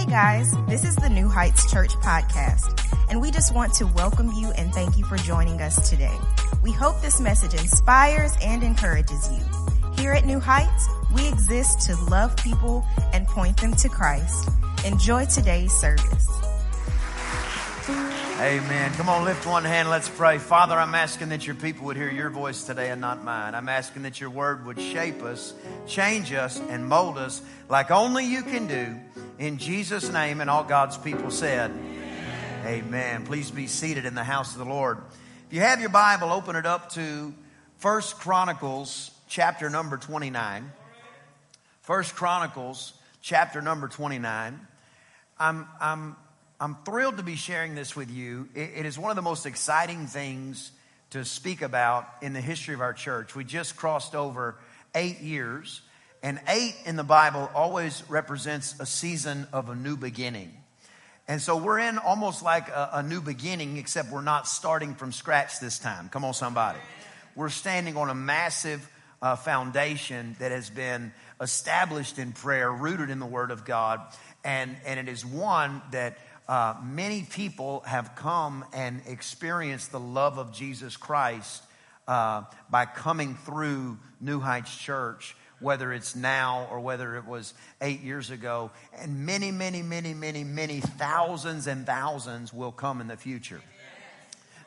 Hey guys, this is the New Heights Church podcast, and we just want to welcome you and thank you for joining us today. We hope this message inspires and encourages you. Here at New Heights, we exist to love people and point them to Christ. Enjoy today's service. Amen. Come on, lift one hand. Let's pray. Father, I'm asking that your people would hear your voice today and not mine. I'm asking that your word would shape us, change us, and mold us like only you can do. In Jesus' name, and all God's people said, Amen. Amen. Please be seated in the house of the Lord. If you have your Bible, open it up to First Chronicles chapter number 29. First Chronicles chapter number 29. I'm, I'm I'm thrilled to be sharing this with you. It, it is one of the most exciting things to speak about in the history of our church. We just crossed over eight years, and eight in the Bible always represents a season of a new beginning. And so we're in almost like a, a new beginning, except we're not starting from scratch this time. Come on, somebody. We're standing on a massive uh, foundation that has been established in prayer, rooted in the Word of God, and, and it is one that uh, many people have come and experienced the love of Jesus Christ uh, by coming through New Heights Church, whether it's now or whether it was eight years ago. And many, many, many, many, many thousands and thousands will come in the future.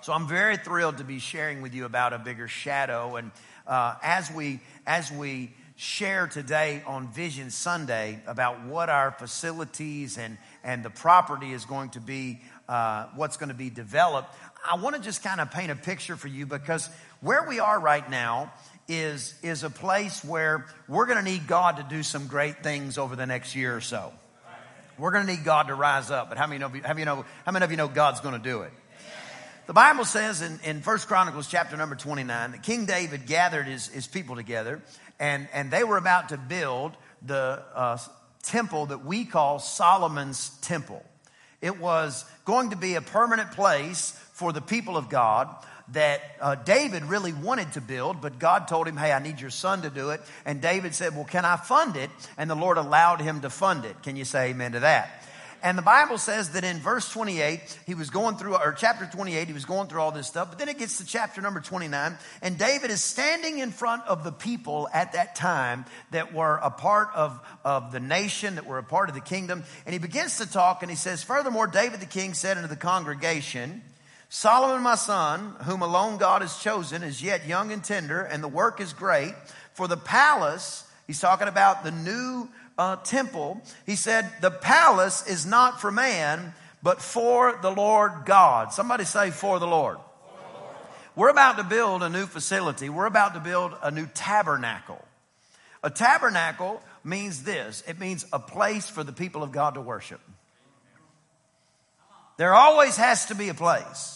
So I'm very thrilled to be sharing with you about a bigger shadow. And uh, as we as we share today on Vision Sunday about what our facilities and and the property is going to be uh, what's going to be developed. I want to just kind of paint a picture for you because where we are right now is, is a place where we're going to need God to do some great things over the next year or so. We're going to need God to rise up. But how many of you, how many, know, how many of you know God's going to do it? The Bible says in, in 1 Chronicles chapter number 29 that King David gathered his, his people together and, and they were about to build the uh, temple that we call Solomon's temple. It was going to be a permanent place for the people of God that uh, David really wanted to build, but God told him, Hey, I need your son to do it. And David said, Well, can I fund it? And the Lord allowed him to fund it. Can you say amen to that? And the Bible says that in verse 28, he was going through, or chapter 28, he was going through all this stuff. But then it gets to chapter number 29, and David is standing in front of the people at that time that were a part of, of the nation, that were a part of the kingdom. And he begins to talk, and he says, Furthermore, David the king said unto the congregation, Solomon my son, whom alone God has chosen, is yet young and tender, and the work is great. For the palace, he's talking about the new uh, temple, he said, The palace is not for man, but for the Lord God. Somebody say, For the Lord. We're about to build a new facility. We're about to build a new tabernacle. A tabernacle means this it means a place for the people of God to worship. There always has to be a place.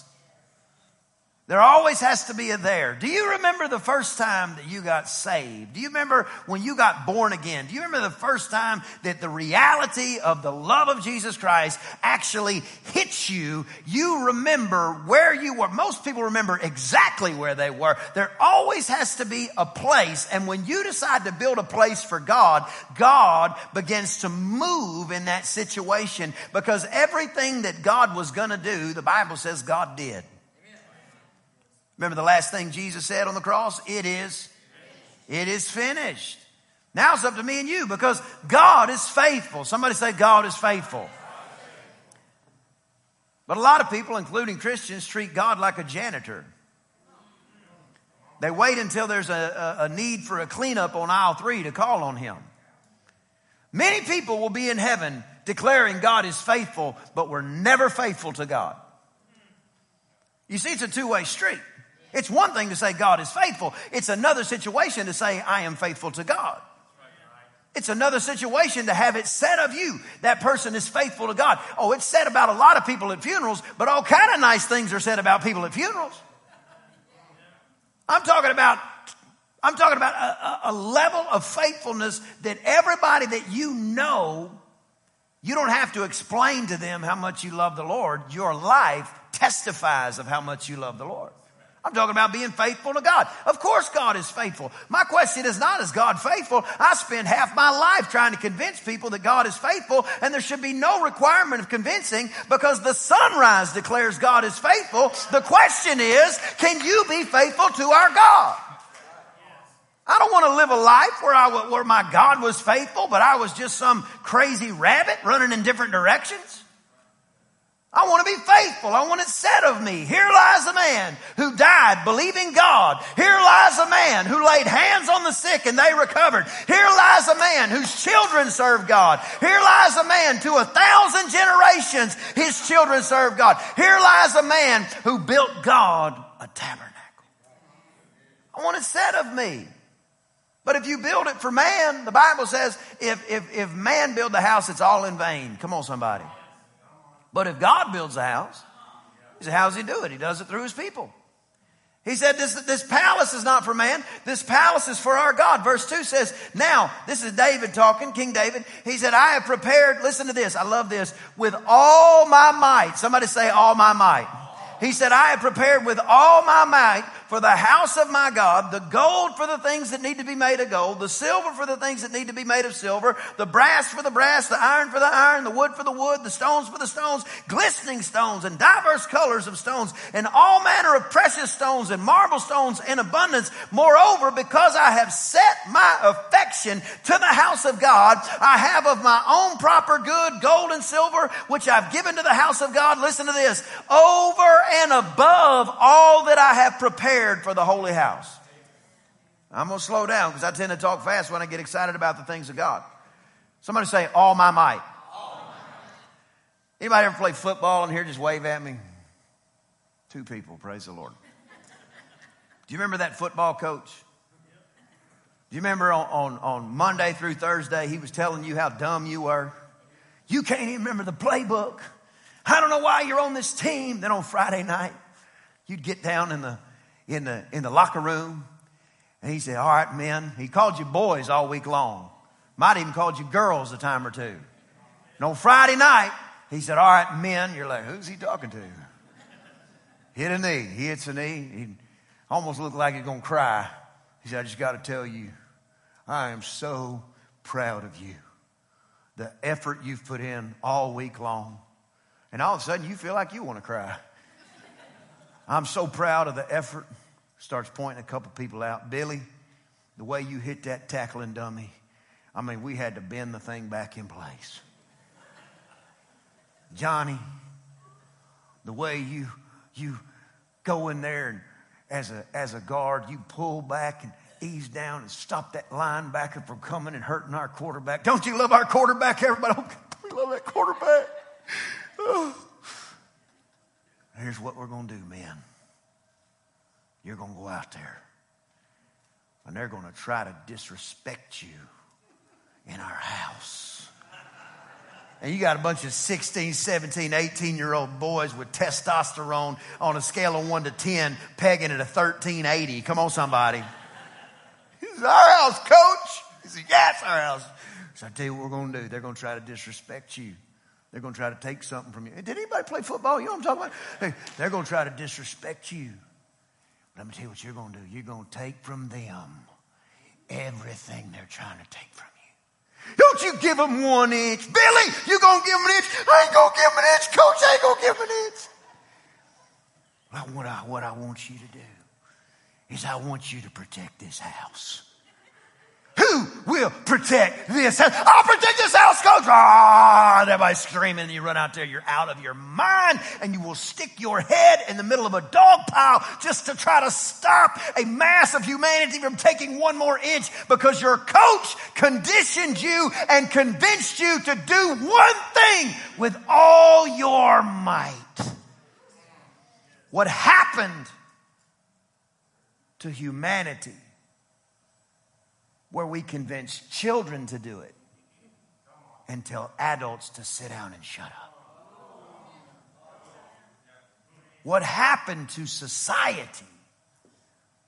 There always has to be a there. Do you remember the first time that you got saved? Do you remember when you got born again? Do you remember the first time that the reality of the love of Jesus Christ actually hits you? You remember where you were. Most people remember exactly where they were. There always has to be a place. And when you decide to build a place for God, God begins to move in that situation because everything that God was going to do, the Bible says God did. Remember the last thing Jesus said on the cross? It is, it is finished. Now it's up to me and you because God is faithful. Somebody say, God is faithful. But a lot of people, including Christians, treat God like a janitor. They wait until there's a, a, a, need for a cleanup on aisle three to call on Him. Many people will be in heaven declaring God is faithful, but we're never faithful to God. You see, it's a two way street. It's one thing to say God is faithful. It's another situation to say I am faithful to God. It's another situation to have it said of you that person is faithful to God. Oh, it's said about a lot of people at funerals, but all kind of nice things are said about people at funerals. I'm talking about I'm talking about a, a, level of faithfulness that everybody that you know, you don't have to explain to them how much you love the Lord. Your life testifies of how much you love the Lord. I'm talking about being faithful to God. Of course, God is faithful. My question is not, is God faithful? I spend half my life trying to convince people that God is faithful, and there should be no requirement of convincing because the sunrise declares God is faithful. The question is, can you be faithful to our God? I don't want to live a life where I, where my God was faithful, but I was just some crazy rabbit running in different directions. I want to be faithful. I want it said of me. Here lies a man who died believing God. Here lies a man who laid hands on the sick and they recovered. Here lies a man whose children serve God. Here lies a man to a thousand generations his children serve God. Here lies a man who built God a tabernacle. I want it said of me. But if you build it for man, the Bible says if, if, if man build the house, it's all in vain. Come on, somebody. But if God builds a house, he said, how does he do it? He does it through his people. He said, this, this palace is not for man. This palace is for our God. Verse 2 says, Now, this is David talking, King David. He said, I have prepared, listen to this, I love this, with all my might. Somebody say, all my might. He said, I have prepared with all my might for the house of my God, the gold for the things that need to be made of gold, the silver for the things that need to be made of silver, the brass for the brass, the iron for the iron, the wood for the wood, the stones for the stones, glistening stones and diverse colors of stones, and all manner of precious stones and marble stones in abundance. Moreover, because I have set my affection to the house of God, I have of my own proper good gold and silver, which I've given to the house of God. Listen to this. Over and above all that I have prepared prepared for the holy house. I'm going to slow down because I tend to talk fast when I get excited about the things of God. Somebody say, all my might. Anybody ever play football in here? Just wave at me. Two people, praise the Lord. Do you remember that football coach? Do you remember on, on, on Monday through Thursday, he was telling you how dumb you were? You can't even remember the playbook. I don't know why you're on this team. Then on Friday night, you'd get down in the in the, in the locker room. And he said, All right, men. He called you boys all week long. Might even called you girls a time or two. And on Friday night, he said, All right, men. You're like, Who's he talking to? Hit a knee. He hits a knee. He almost looked like he's going to cry. He said, I just got to tell you, I am so proud of you. The effort you've put in all week long. And all of a sudden, you feel like you want to cry. I'm so proud of the effort. Starts pointing a couple people out. Billy, the way you hit that tackling dummy, I mean, we had to bend the thing back in place. Johnny, the way you you go in there and as a as a guard, you pull back and ease down and stop that linebacker from coming and hurting our quarterback. Don't you love our quarterback, everybody? Oh, we love that quarterback. Oh. Here's what we're to do, man. You're going to go out there, and they're going to try to disrespect you in our house. And you got a bunch of 16, 17, 18 year old boys with testosterone on a scale of 1 to 10, pegging at a 1380. Come on, somebody. Is our house, coach. He said, Yeah, it's our house. So I tell you what we're going to do. They're going to try to disrespect you. They're going to try to take something from you. Did anybody play football? You know what I'm talking about? They're going to try to disrespect you. Going to tell you what you're going to do. You're going to take from them everything they're trying to take from you. Don't you give them one inch. Billy, you going to give them an inch? I ain't going to give them an inch. Coach, I ain't going to give them an inch. What I, what I want you to do is I want you to protect this house. Will protect this house? I'll protect this house, coach. Ah, everybody's screaming, and you run out there, you're out of your mind, and you will stick your head in the middle of a dog pile just to try to stop a mass of humanity from taking one more inch because your coach conditioned you and convinced you to do one thing with all your might. What happened to humanity where we convince children to do it and tell adults to sit down and shut up. What happened to society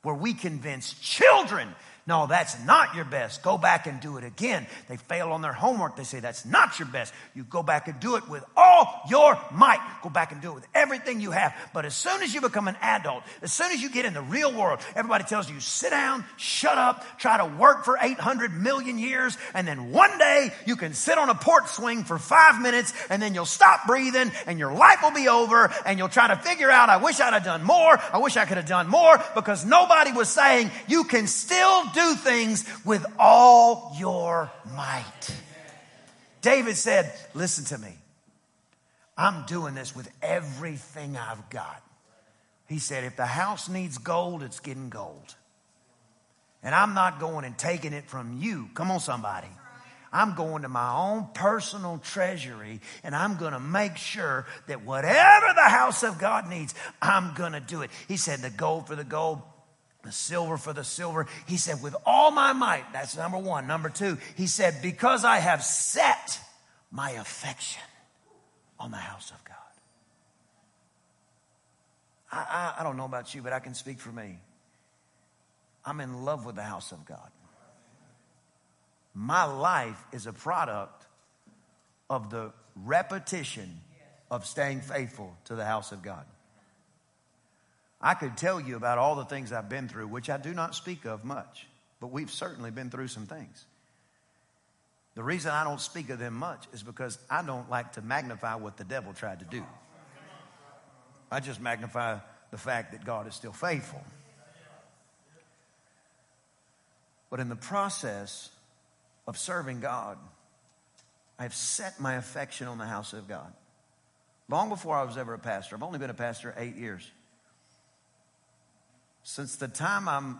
where we convince children No, that's not your best. Go back and do it again. They fail on their homework. They say, That's not your best. You go back and do it with all your might. Go back and do it with everything you have. But as soon as you become an adult, as soon as you get in the real world, everybody tells you, Sit down, shut up, try to work for 800 million years, and then one day you can sit on a porch swing for five minutes, and then you'll stop breathing, and your life will be over, and you'll try to figure out, I wish I'd have done more. I wish I could have done more because nobody was saying you can still do do things with all your might. David said, Listen to me. I'm doing this with everything I've got. He said, If the house needs gold, it's getting gold. And I'm not going and taking it from you. Come on, somebody. I'm going to my own personal treasury and I'm going to make sure that whatever the house of God needs, I'm going to do it. He said, The gold for the gold, the silver for the silver. He said, with all my might. That's number one. Number two, he said, because I have set my affection on the house of God. I, I, I don't know about you, but I can speak for me. I'm in love with the house of God. My life is a product of the repetition of staying faithful to the house of God. I could tell you about all the things I've been through, which I do not speak of much, but we've certainly been through some things. The reason I don't speak of them much is because I don't like to magnify what the devil tried to do. I just magnify the fact that God is still faithful. But in the process of serving God, I've set my affection on the house of God. Long before I was ever a pastor, I've only been a pastor eight years since the time I'm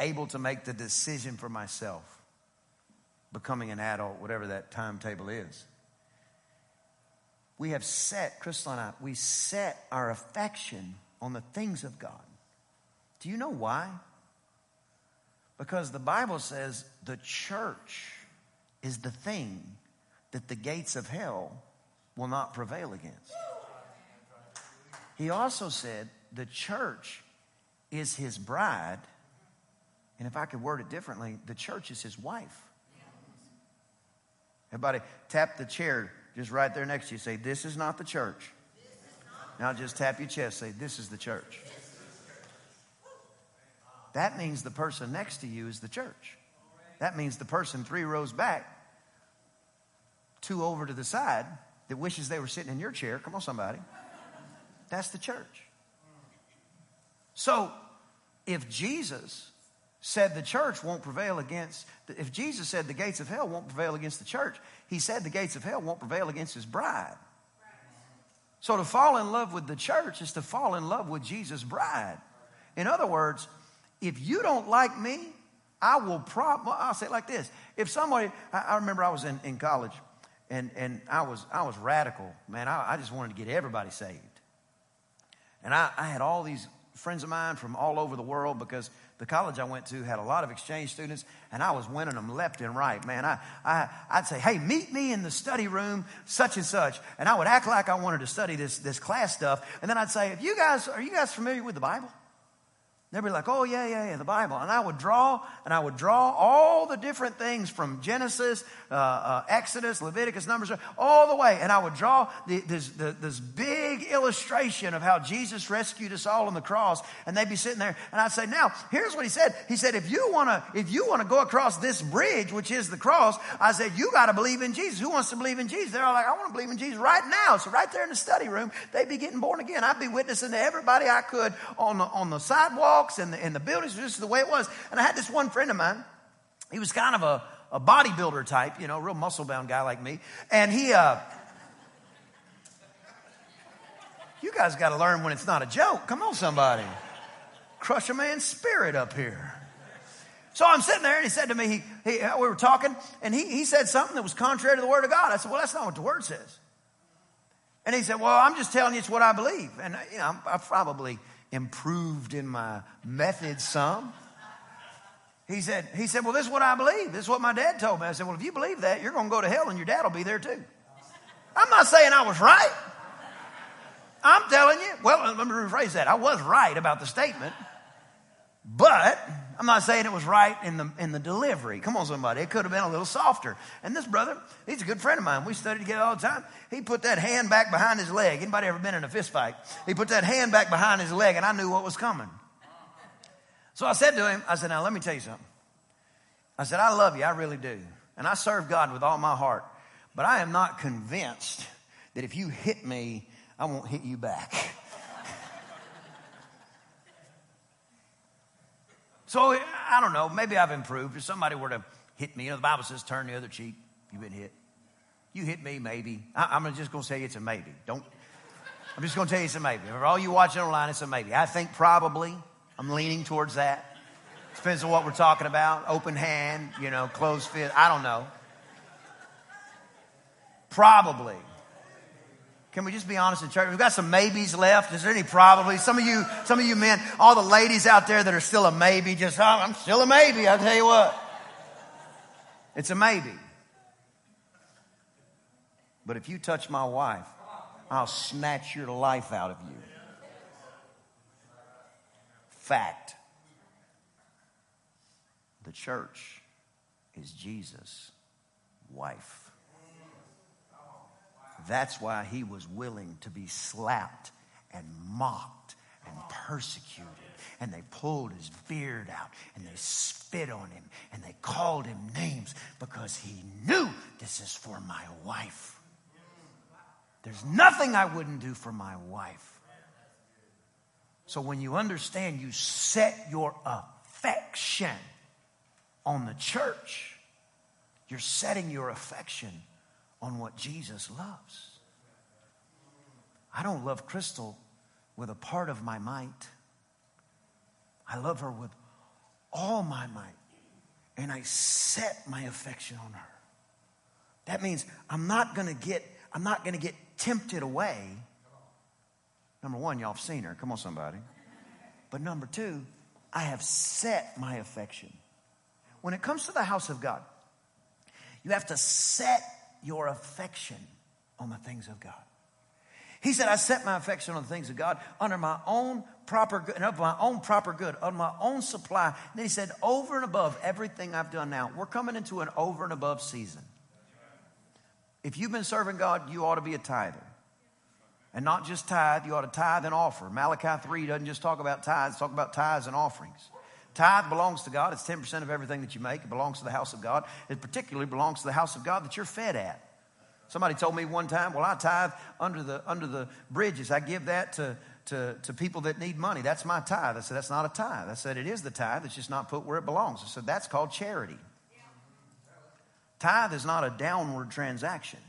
able to make the decision for myself, becoming an adult, whatever that timetable is, we have set, Crystal and I, we set our affection on the things of God. Do you know why? Because the Bible says the church is the thing that the gates of hell will not prevail against. He also said the church is his bride. And if I could word it differently, the church is his wife. Everybody tap the chair just right there next to you. Say, This is not the church. Now just tap your chest. Say, This is the church. That means the person next to you is the church. That means the person three rows back, two over to the side, that wishes they were sitting in your chair. Come on, somebody. That's the church. So if Jesus said the church won't prevail against, if Jesus said the gates of hell won't prevail against the church, he said the gates of hell won't prevail against his bride. So to fall in love with the church is to fall in love with Jesus' bride. In other words, if you don't like me, I will prob I'll say it like this. If somebody I, I remember I was in, in college and, and I was I was radical, man. I, I just wanted to get everybody saved. And I, I had all these friends of mine from all over the world because the college I went to had a lot of exchange students, and I was winning them left and right. Man, I, I, I'd say, hey, meet me in the study room, such and such. And I would act like I wanted to study this, this class stuff. And then I'd say, if you guys, are you guys familiar with the Bible? They'd be like, oh, yeah, yeah, yeah, the Bible. And I would draw, and I would draw all the different things from Genesis, uh, uh, Exodus, Leviticus, Numbers, all the way. And I would draw the, this, the, this big illustration of how Jesus rescued us all on the cross. And they'd be sitting there, and I'd say, now, here's what he said. He said, if you want to, if you want to go across this bridge, which is the cross, I said, you got to believe in Jesus. Who wants to believe in Jesus? They're all like, I want to believe in Jesus right now. So right there in the study room, they'd be getting born again. I'd be witnessing to everybody I could on the, on the sidewalk and the, and the buildings, just the way it was. And I had this one friend of mine. He was kind of a, a bodybuilder type, you know, real muscle bound guy like me. And he, uh, you guys got to learn when it's not a joke. Come on, somebody. Crush a man's spirit up here. So I'm sitting there and he said to me, he, he, we were talking and he, he said something that was contrary to the word of God. I said, well, that's not what the word says. And he said, well, I'm just telling you it's what I believe. And, you know, I probably improved in my methods some. He said, he said, well, this is what I believe. This is what my dad told me. I said, well, if you believe that, you're going to go to hell and your dad will be there too. I'm not saying I was right. I'm telling you, well, let me rephrase that. I was right about the statement. But I'm not saying it was right in the, in the delivery. Come on, somebody. It could have been a little softer. And this brother, he's a good friend of mine. We study together all the time. He put that hand back behind his leg. Anybody ever been in a fist fight? He put that hand back behind his leg, and I knew what was coming. So I said to him, I said, now let me tell you something. I said, I love you. I really do. And I serve God with all my heart. But I am not convinced that if you hit me, I won't hit you back. So I don't know. Maybe I've improved. If somebody were to hit me, you know, the Bible says turn the other cheek. You've been hit. You hit me, maybe. I, am just going to say it's a maybe. Don't. I'm just going to tell you it's a maybe. For all you watching online, it's a maybe. I think probably. I'm leaning towards that. Depends on what we're talking about. Open hand, you know, closed fist. I don't know. Probably. Can we just be honest in church? We've got some maybes left. Is there any probably? Some of you, some of you men, all the ladies out there that are still a maybe, just, oh, I'm still a maybe. I'll tell you what. It's a maybe. But if you touch my wife, I'll snatch your life out of you. Fact. The church is Jesus' wife. That's why he was willing to be slapped and mocked and persecuted. And they pulled his beard out and they spit on him and they called him names because he knew this is for my wife. There's nothing I wouldn't do for my wife. So when you understand, you set your affection on the church, you're setting your affection on what Jesus loves. I don't love Crystal with a part of my might. I love her with all my might. And I set my affection on her. That means I'm not going to get I'm not going to get tempted away. Number 1, y'all have seen her. Come on somebody. But number 2, I have set my affection. When it comes to the house of God, you have to set your affection on the things of God. He said, I set my affection on the things of God under my own proper good, and of my own proper good, on my own supply. And then he said, over and above everything I've done now, we're coming into an over and above season. If you've been serving God, you ought to be a tither. And not just tithe, you ought to tithe and offer. Malachi 3 doesn't just talk about tithes, talk about tithes and offerings. Tithe belongs to God. It's 10% of everything that you make. It belongs to the house of God. It particularly belongs to the house of God that you're fed at. Somebody told me one time, well, I tithe under the, under the bridges. I give that to, to, to people that need money. That's my tithe. I said, that's not a tithe. I said, it is the tithe. It's just not put where it belongs. I said, that's called charity. Tithe is not a downward transaction.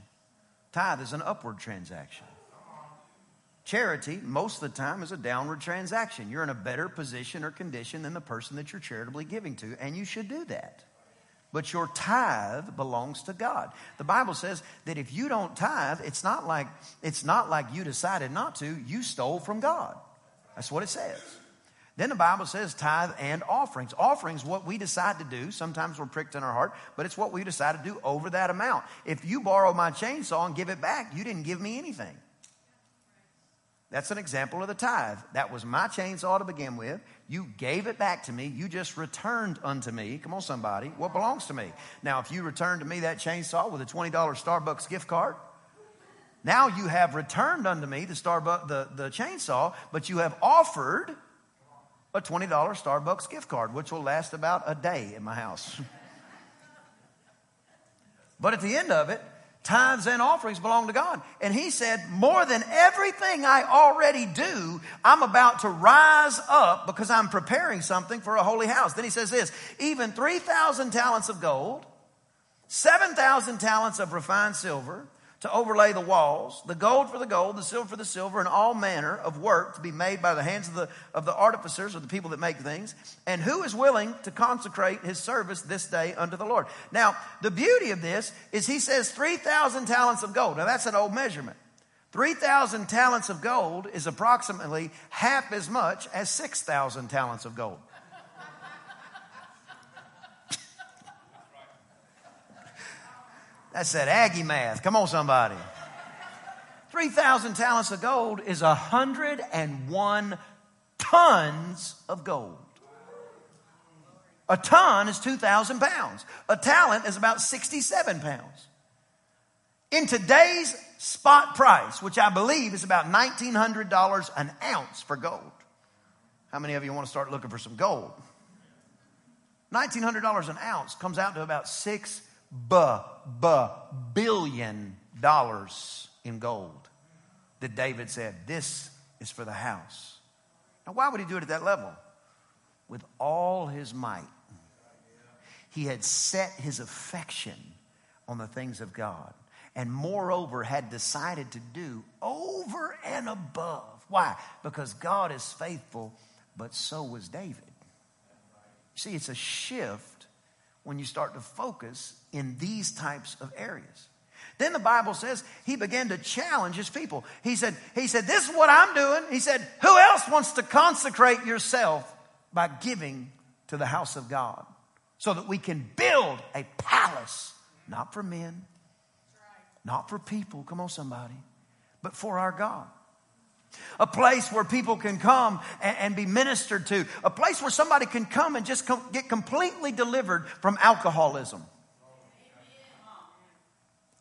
Tithe is an upward transaction. Charity, most of the time, is a downward transaction. You're in a better position or condition than the person that you're charitably giving to, and you should do that. But your tithe belongs to God. The Bible says that if you don't tithe, it's not like it's not like you decided not to, you stole from God. That's what it says. Then the Bible says tithe and offerings. Offerings, what we decide to do. Sometimes we're pricked in our heart, but it's what we decide to do over that amount. If you borrow my chainsaw and give it back, you didn't give me anything. That's an example of the tithe. That was my chainsaw to begin with. You gave it back to me. You just returned unto me. Come on, somebody. What belongs to me? Now, if you return to me that chainsaw with a $20 Starbucks gift card, now you have returned unto me the, Starbucks, the, the chainsaw, but you have offered a $20 Starbucks gift card, which will last about a day in my house. but at the end of it, tithes and offerings belong to God. And he said, more than everything I already do, I'm about to rise up because I'm preparing something for a holy house. Then he says this, even 3,000 talents of gold, 7,000 talents of refined silver, to overlay the walls, the gold for the gold, the silver for the silver, and all manner of work to be made by the hands of the, of the artificers or the people that make things. And who is willing to consecrate his service this day unto the Lord? Now, the beauty of this is he says 3,000 talents of gold. Now, that's an old measurement. 3,000 talents of gold is approximately half as much as 6,000 talents of gold. That's that Aggie math. Come on, somebody. 3,000 talents of gold is 101 tons of gold. A ton is 2,000 pounds. A talent is about 67 pounds. In today's spot price, which I believe is about $1,900 an ounce for gold. How many of you want to start looking for some gold? $1,900 an ounce comes out to about six b- b- billion dollars in gold that David said, This is for the house. Now, why would he do it at that level? With all his might, he had set his affection on the things of God and moreover had decided to do over and above. Why? Because God is faithful, but so was David. See, it's a shift when you start to focus in these types of areas. Then the Bible says he began to challenge his people. He said, he said, this is what I'm doing. He said, who else wants to consecrate yourself by giving to the house of God so that we can build a palace, not for men, not for people, come on, somebody, but for our God. A place where people can come and, and be ministered to. A place where somebody can come and just com- get completely delivered from alcoholism.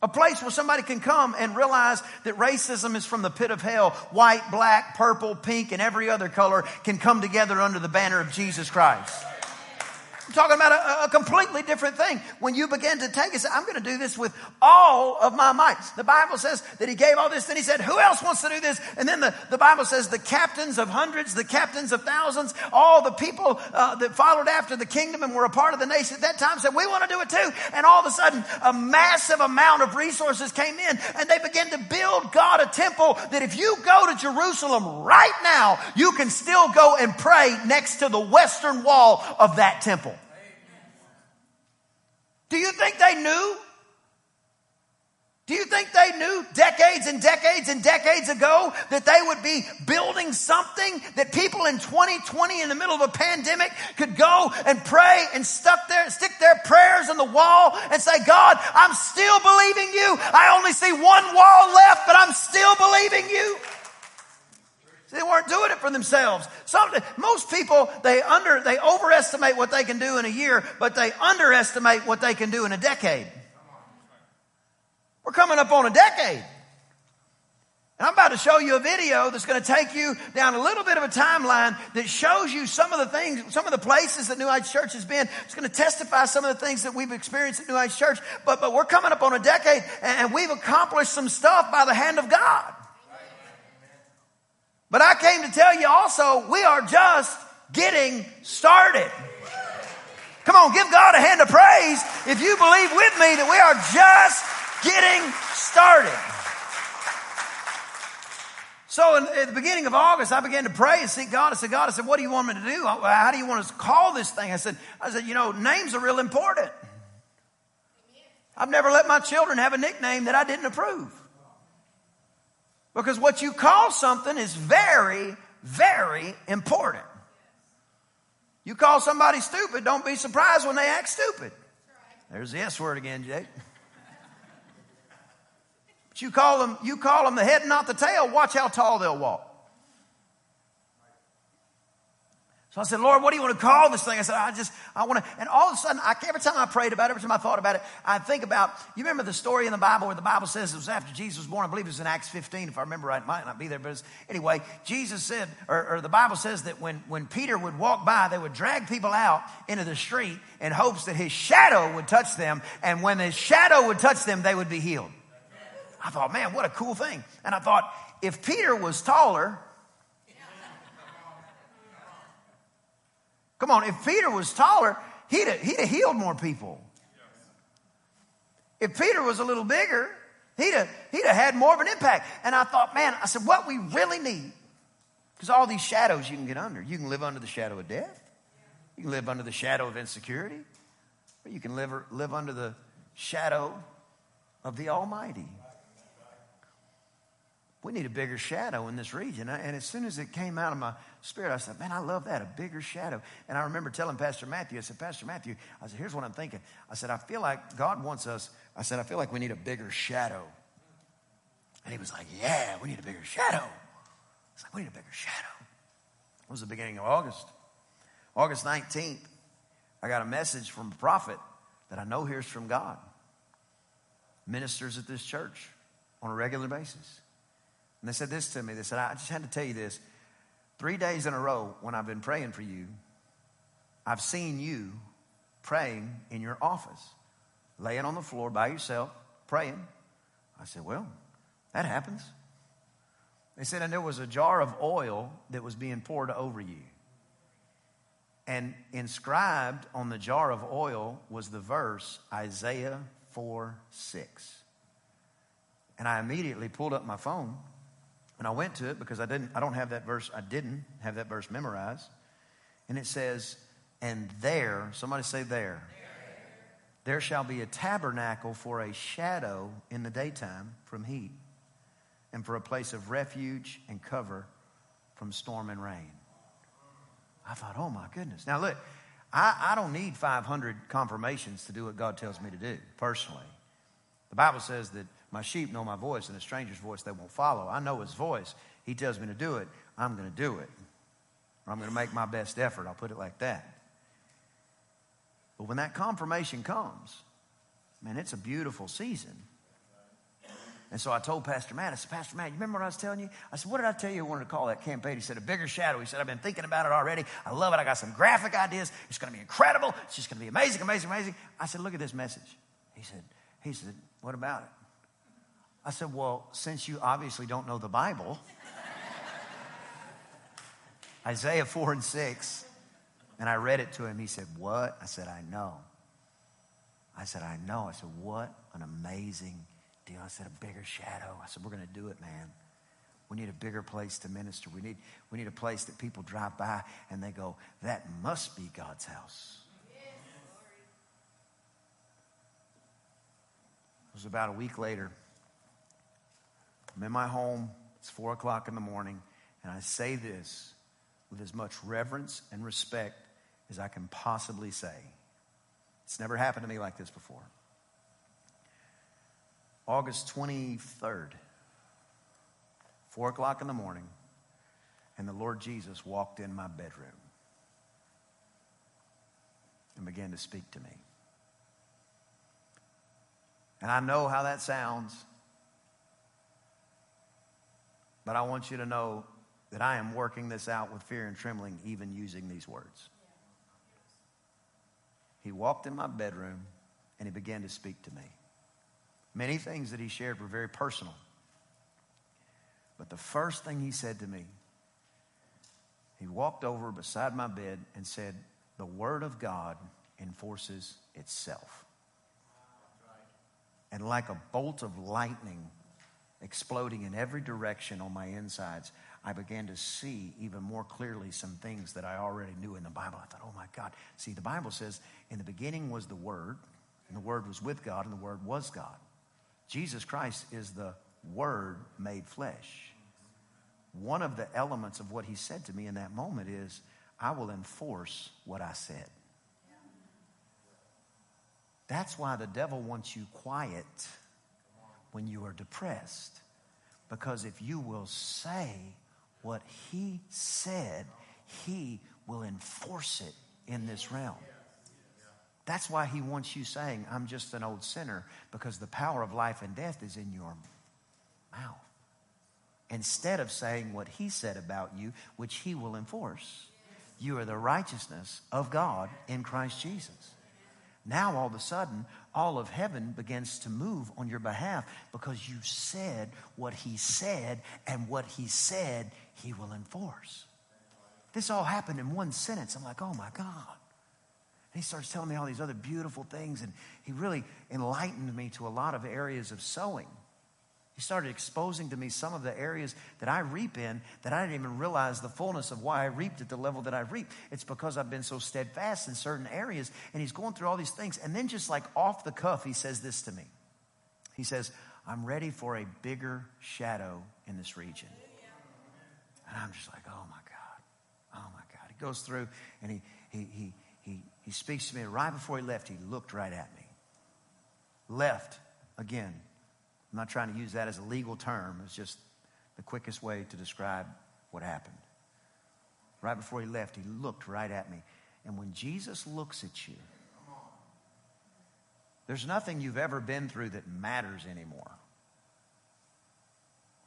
A place where somebody can come and realize that racism is from the pit of hell. White, black, purple, pink, and every other color can come together under the banner of Jesus Christ. I'm talking about a, a, completely different thing. When you begin to take it, say, I'm going to do this with all of my might. The Bible says that he gave all this, then he said, who else wants to do this? And then the, the Bible says the captains of hundreds, the captains of thousands, all the people uh, that followed after the kingdom and were a part of the nation at that time said, we want to do it too. And all of a sudden, a massive amount of resources came in and they began to build God a temple that if you go to Jerusalem right now, you can still go and pray next to the western wall of that temple. Do you think they knew? Do you think they knew decades and decades and decades ago that they would be building something that people in 2020 in the middle of a pandemic could go and pray and stuck their, stick their prayers on the wall and say, God, I'm still believing you. I only see one wall left, but I'm still believing you. They weren't doing it for themselves. Some, most people, they under, they overestimate what they can do in a year, but they underestimate what they can do in a decade. We're coming up on a decade. And I'm about to show you a video that's going to take you down a little bit of a timeline that shows you some of the things, some of the places that New Heights Church has been. It's going to testify some of the things that we've experienced at New Heights Church. But, but we're coming up on a decade and we've accomplished some stuff by the hand of God. But I came to tell you also, we are just getting started. Come on, give God a hand of praise if you believe with me that we are just getting started. So in, at the beginning of August, I began to pray and seek God. I said, God, I said, what do you want me to do? How do you want us to call this thing? I said, I said, you know, names are real important. I've never let my children have a nickname that I didn't approve. Because what you call something is very, very important. You call somebody stupid, don't be surprised when they act stupid. There's the S word again, Jake. But you call them, you call them the head not the tail, watch how tall they'll walk. So I said, Lord, what do you want to call this thing? I said, I just, I want to, and all of a sudden, I, every time I prayed about it, every time I thought about it, I think about, you remember the story in the Bible where the Bible says it was after Jesus was born. I believe it was in Acts 15, if I remember right. It might not be there, but anyway, Jesus said, or, or the Bible says that when, when Peter would walk by, they would drag people out into the street in hopes that his shadow would touch them. And when his shadow would touch them, they would be healed. I thought, man, what a cool thing. And I thought, if Peter was taller, Come on, if Peter was taller, he'd have, he'd have healed more people. If Peter was a little bigger, he'd have, he'd have had more of an impact. And I thought, man, I said, what we really need, because all these shadows you can get under. You can live under the shadow of death. You can live under the shadow of insecurity. Or you can live, live under the shadow of the Almighty. We need a bigger shadow in this region. And as soon as it came out of my spirit, I said, Man, I love that, a bigger shadow. And I remember telling Pastor Matthew, I said, Pastor Matthew, I said, Here's what I'm thinking. I said, I feel like God wants us, I said, I feel like we need a bigger shadow. And he was like, Yeah, we need a bigger shadow. I was like, We need a bigger shadow. It was the beginning of August. August 19th, I got a message from a prophet that I know hears from God. Ministers at this church on a regular basis. And they said this to me. They said, I just had to tell you this. Three days in a row, when I've been praying for you, I've seen you praying in your office, laying on the floor by yourself, praying. I said, Well, that happens. They said, and there was a jar of oil that was being poured over you. And inscribed on the jar of oil was the verse Isaiah 4 6. And I immediately pulled up my phone and I went to it because I didn't I don't have that verse I didn't have that verse memorized. And it says, and there, somebody say there. There shall be a tabernacle for a shadow in the daytime from heat, and for a place of refuge and cover from storm and rain. I thought, oh my goodness. Now, look, I, I don't need 500 confirmations to do what God tells me to do personally. The Bible says that my sheep know my voice, and a stranger's voice they won't follow. I know his voice. He tells me to do it. I'm going to do it. Or I'm going to make my best effort. I'll put it like that. But when that confirmation comes, man, it's a beautiful season. And so I told Pastor Matt, I said, Pastor Matt, you remember what I was telling you? I said, what did I tell you I wanted to call that campaign? He said, a bigger shadow. He said, I've been thinking about it already. I love it. I got some graphic ideas. It's going to be incredible. It's just going to be amazing, amazing, amazing. I said, look at this message. He said, he said, what about it? I said, well, since you obviously don't know the Bible, Isaiah 4 and 6, and I read it to him. He said, what? I said, I know. I said, I know. I said, what an amazing deal. I said, a bigger shadow. I said, we're going to do it, man. We need a bigger place to minister. We need, we need a place that people drive by and they go, that must be God's house. It was about a week later. I'm in my home. It's four o'clock in the morning. And I say this with as much reverence and respect as I can possibly say. It's never happened to me like this before. August 23rd, 4 o'clock in the morning, and the Lord Jesus walked in my bedroom and began to speak to me. And I know how that sounds, but I want you to know that I am working this out with fear and trembling, even using these words. He walked in my bedroom and he began to speak to me. Many things that he shared were very personal. But the first thing he said to me, he walked over beside my bed and said, The Word of God enforces itself. And like a bolt of lightning exploding in every direction on my insides, I began to see even more clearly some things that I already knew in the Bible. I thought, oh my God. See, the Bible says, in the beginning was the Word, and the Word was with God, and the Word was God. Jesus Christ is the Word made flesh. One of the elements of what he said to me in that moment is, I will enforce what I said. That's why the devil wants you quiet when you are depressed. Because if you will say what he said, he will enforce it in this realm. That's why he wants you saying, I'm just an old sinner, because the power of life and death is in your mouth. Instead of saying what he said about you, which he will enforce, you are the righteousness of God in Christ Jesus. Now, all of a sudden, all of heaven begins to move on your behalf because you said what he said, and what he said, he will enforce. This all happened in one sentence. I'm like, oh my God. And he starts telling me all these other beautiful things, and he really enlightened me to a lot of areas of sowing. He started exposing to me some of the areas that I reap in that I didn't even realize the fullness of why I reaped at the level that I reaped. It's because I've been so steadfast in certain areas. And he's going through all these things. And then, just like off the cuff, he says this to me He says, I'm ready for a bigger shadow in this region. And I'm just like, oh my God. Oh my God. He goes through and he, he, he, he, he speaks to me. Right before he left, he looked right at me. Left again I'm not trying to use that as a legal term, it's just the quickest way to describe what happened. Right before he left, he looked right at me And when Jesus looks at you, there's nothing you've ever been through that matters anymore.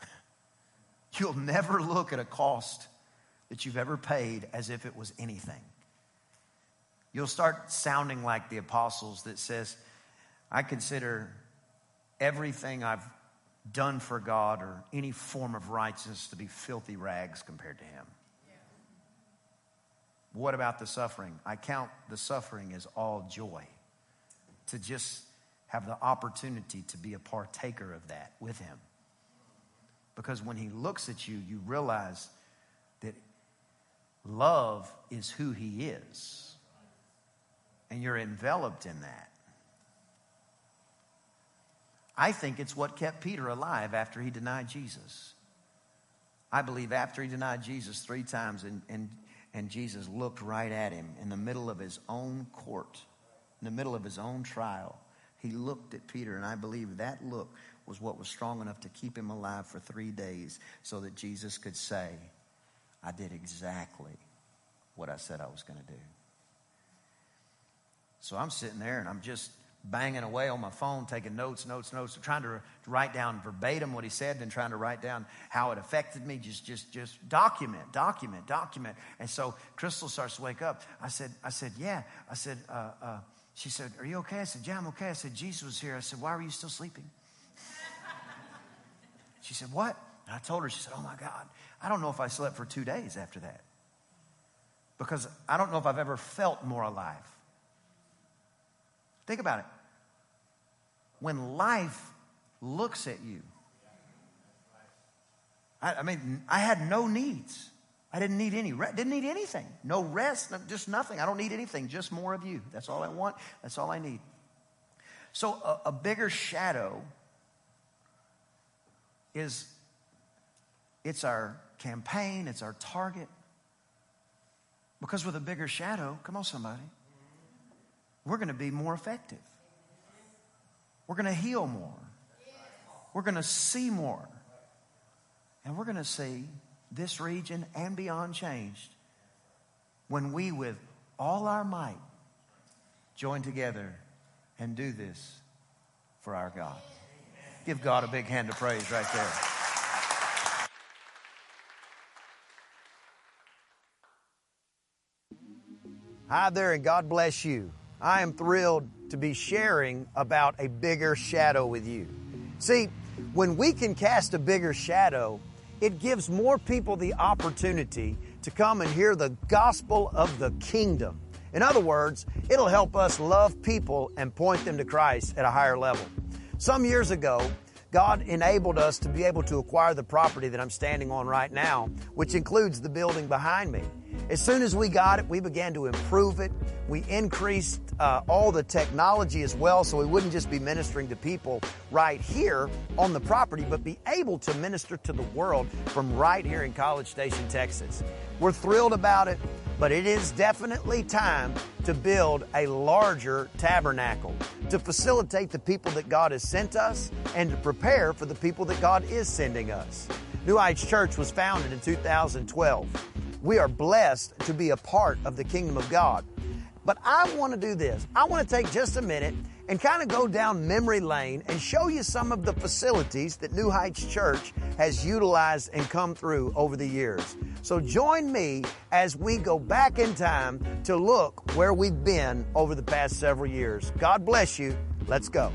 You'll never look at a cost that you've ever paid as if it was anything. You'll start sounding like the apostles that says, I consider everything I've done for God or any form of righteousness to be filthy rags compared to Him. What about the suffering? I count the suffering as all joy. To just have the opportunity to be a partaker of that with Him. Because when He looks at you, you realize that love is who He is. And you're enveloped in that. I think it's what kept Peter alive after he denied Jesus. I believe after he denied Jesus three times and, and, and Jesus looked right at him in the middle of his own court, in the middle of his own trial, he looked at Peter, and I believe that look was what was strong enough to keep him alive for three days so that Jesus could say, I did exactly what I said I was going to do. So I'm sitting there and I'm just banging away on my phone, taking notes, notes, notes, trying to write down verbatim what he said, then trying to write down how it affected me. Just, just, just document, document, document. And so Crystal starts to wake up. I said, I said, yeah. I said, uh, uh, she said, are you okay? I said, yeah, I'm okay. I said, Jesus was here. I said, why were you still sleeping? she said, what? And I told her, she said, oh my God, I don't know if I slept for two days after that. Because I don't know if I've ever felt more alive. Think about it. When life looks at you, I, I mean, I had no needs. I didn't need any, didn't need anything. No rest, just nothing. I don't need anything, just more of you. That's all I want. That's all I need. So a, a bigger shadow is it's our campaign, it's our target. Because with a bigger shadow, come on, somebody, we're going to be more effective. We're going to heal more. We're going to see more. And we're going to see this region and beyond changed when we, with all our might, join together and do this for our God. Give God a big hand of praise right there. Hi there, and God bless you. I am thrilled to be sharing about a bigger shadow with you. See, when we can cast a bigger shadow, it gives more people the opportunity to come and hear the gospel of the kingdom. In other words, it'll help us love people and point them to Christ at a higher level. Some years ago, God enabled us to be able to acquire the property that I'm standing on right now, which includes the building behind me. As soon as we got it, we began to improve it. We increased uh, all the technology as well, so we wouldn't just be ministering to people right here on the property, but be able to minister to the world from right here in College Station, Texas. We're thrilled about it, but it is definitely time to build a larger tabernacle to facilitate the people that God has sent us and to prepare for the people that God is sending us. New Heights Church was founded in 2012. We are blessed to be a part of the kingdom of God. But I want to do this. I want to take just a minute and kind of go down memory lane and show you some of the facilities that New Heights Church has utilized and come through over the years. So join me as we go back in time to look where we've been over the past several years. God bless you. Let's go.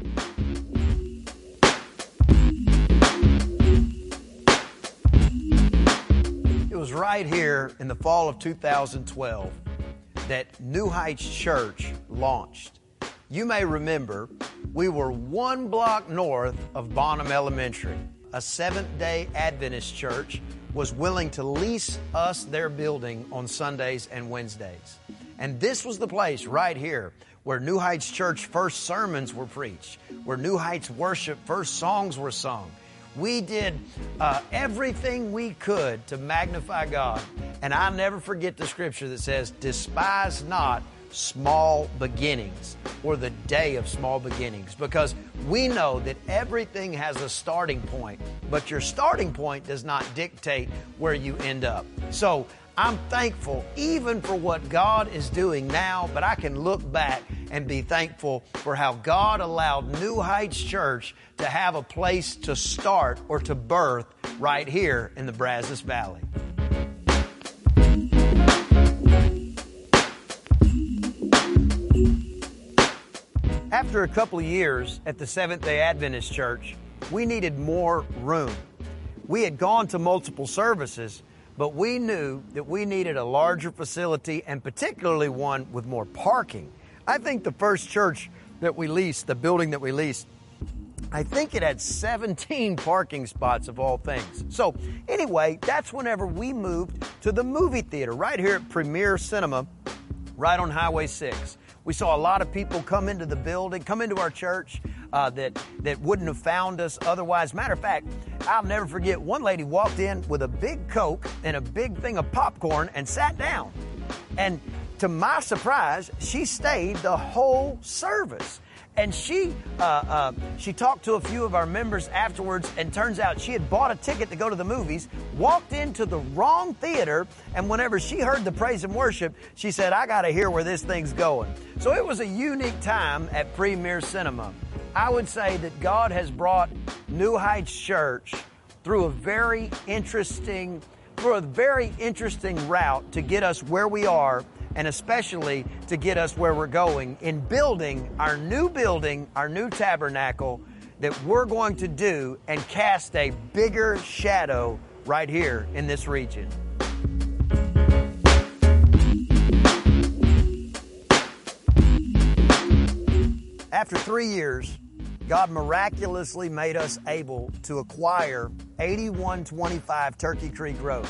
Was right here in the fall of 2012 that New Heights Church launched. You may remember we were one block north of Bonham Elementary. A Seventh day Adventist church was willing to lease us their building on Sundays and Wednesdays. And this was the place right here where New Heights Church first sermons were preached, where New Heights worship first songs were sung, we did uh, everything we could to magnify God. And I'll never forget the scripture that says, Despise not small beginnings or the day of small beginnings because we know that everything has a starting point, but your starting point does not dictate where you end up. So I'm thankful even for what God is doing now, but I can look back and be thankful for how God allowed New Heights Church to have a place to start or to birth right here in the Brazos Valley. After a couple of years at the Seventh day Adventist Church, we needed more room. We had gone to multiple services, but we knew that we needed a larger facility and particularly one with more parking. I think the first church that we leased, the building that we leased, I think it had 17 parking spots of all things. So, anyway, that's whenever we moved to the movie theater right here at Premier Cinema, right on Highway 6. We saw a lot of people come into the building, come into our church uh, that, that wouldn't have found us otherwise. Matter of fact, I'll never forget one lady walked in with a big Coke and a big thing of popcorn and sat down. And to my surprise, she stayed the whole service. And she uh, uh, she talked to a few of our members afterwards, and turns out she had bought a ticket to go to the movies, walked into the wrong theater, and whenever she heard the praise and worship, she said, "I got to hear where this thing's going." So it was a unique time at Premier Cinema. I would say that God has brought New Heights Church through a very interesting through a very interesting route to get us where we are and especially to get us where we're going in building our new building, our new tabernacle that we're going to do and cast a bigger shadow right here in this region. After three years, God miraculously made us able to acquire 8125 Turkey Creek Road.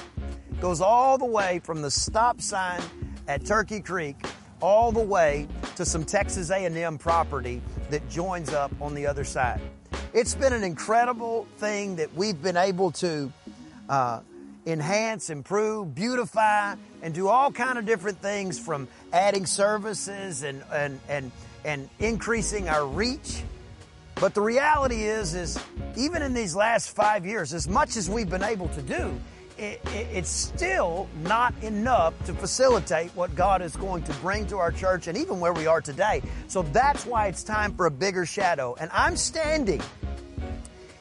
Goes all the way from the stop sign at Turkey Creek all the way to some Texas A&M property that joins up on the other side. It's been an incredible thing that we've been able to uh, enhance, improve, beautify, and do all kind of different things from adding services and, and, and, and increasing our reach. But the reality is, is even in these last five years, as much as we've been able to do, it, it, it's still not enough to facilitate what God is going to bring to our church and even where we are today. So that's why it's time for a bigger shadow. And I'm standing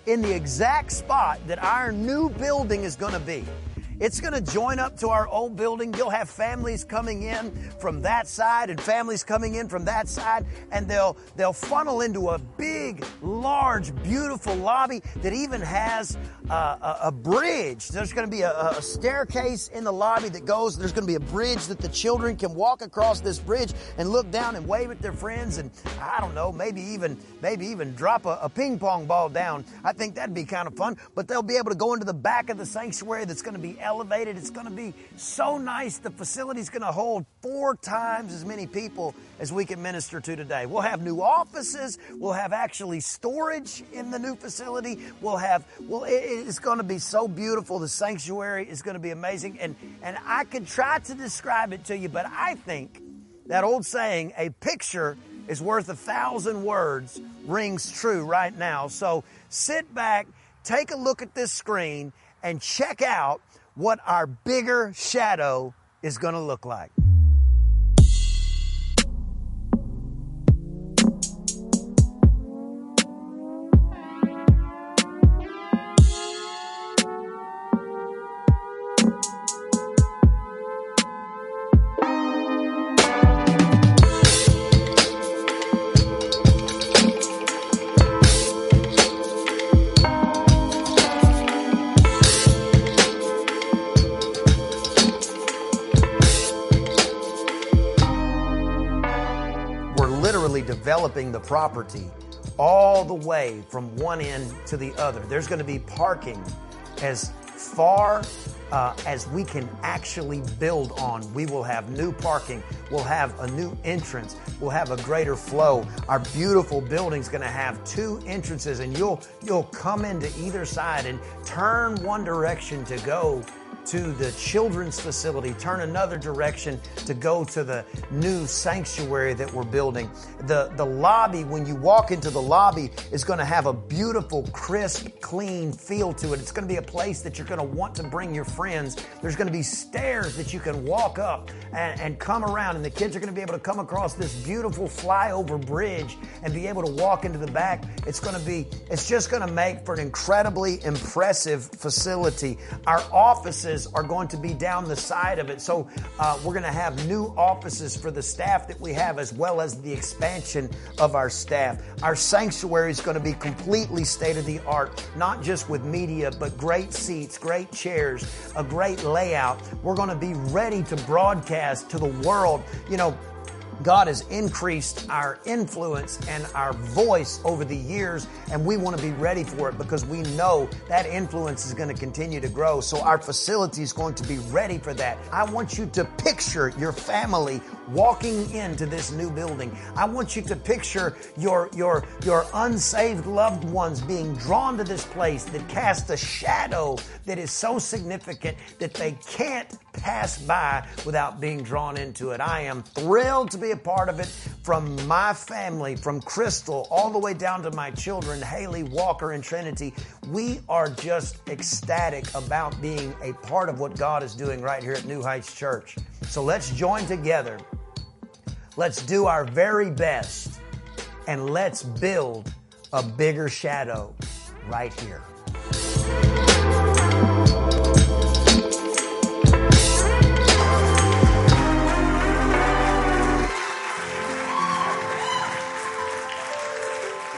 in the exact spot that our new building is going to be. It's going to join up to our old building. You'll have families coming in from that side and families coming in from that side, and they'll they'll funnel into a big, large, beautiful lobby that even has a, a, bridge. There's going to be a, a staircase in the lobby that goes. There's going to be a bridge that the children can walk across this bridge and look down and wave at their friends, and I don't know, maybe even maybe even drop a, a ping pong ball down. I think that'd be kind of fun. But they'll be able to go into the back of the sanctuary that's going to be elevated. It's going to be so nice. The facility's going to hold four times as many people as we can minister to today. We'll have new offices. We'll have actually storage in the new facility. We'll have, well, it's going to be so beautiful. The sanctuary is going to be amazing. And, and I could try to describe it to you, but I think that old saying, a picture is worth a thousand words, rings true right now. So sit back, take a look at this screen, and check out what our bigger shadow is going to look like. Developing the property all the way from one end to the other. There's going to be parking as far uh, as we can actually build on. We will have new parking. We'll have a new entrance. We'll have a greater flow. Our beautiful building's going to have two entrances, and you'll you'll come into either side and turn one direction to go to the children's facility, turn another direction to go to the new sanctuary that we're building. The, the lobby, when you walk into the lobby, is going to have a beautiful, crisp, clean feel to it. It's going to be a place that you're going to want to bring your friends. There's going to be stairs that you can walk up and, and come around, and the kids are going to be able to come across this beautiful flyover bridge and be able to walk into the back. It's going to be, it's just going to make for an incredibly impressive facility. Our offices are going to be down the side of it. So uh, we're going to have new offices for the staff that we have as well as the expansion of our staff. Our sanctuary is going to be completely state of the art, not just with media, but great seats, great chairs, a great layout. We're going to be ready to broadcast to the world. You know, God has increased our influence and our voice over the years, and we want to be ready for it because we know that influence is going to continue to grow. So our facility is going to be ready for that. I want you to picture your family walking into this new building. I want you to picture your, your, your unsaved loved ones being drawn to this place that casts a shadow that is so significant that they can't pass by without being drawn into it. I am thrilled to be a part of it from my family, from Crystal all the way down to my children, Haley, Walker, and Trinity. We are just ecstatic about being a part of what God is doing right here at New Heights Church. So let's join together. Let's do our very best and let's build a bigger shadow right here.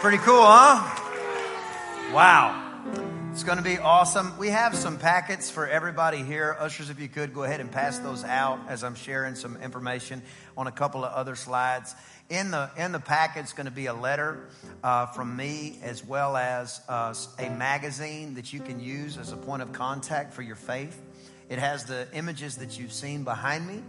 Pretty cool, huh? Wow. It's going to be awesome. We have some packets for everybody here. Ushers, if you could go ahead and pass those out as I'm sharing some information on a couple of other slides. In the in the packet's going to be a letter uh, from me as well as uh, a magazine that you can use as a point of contact for your faith. It has the images that you've seen behind me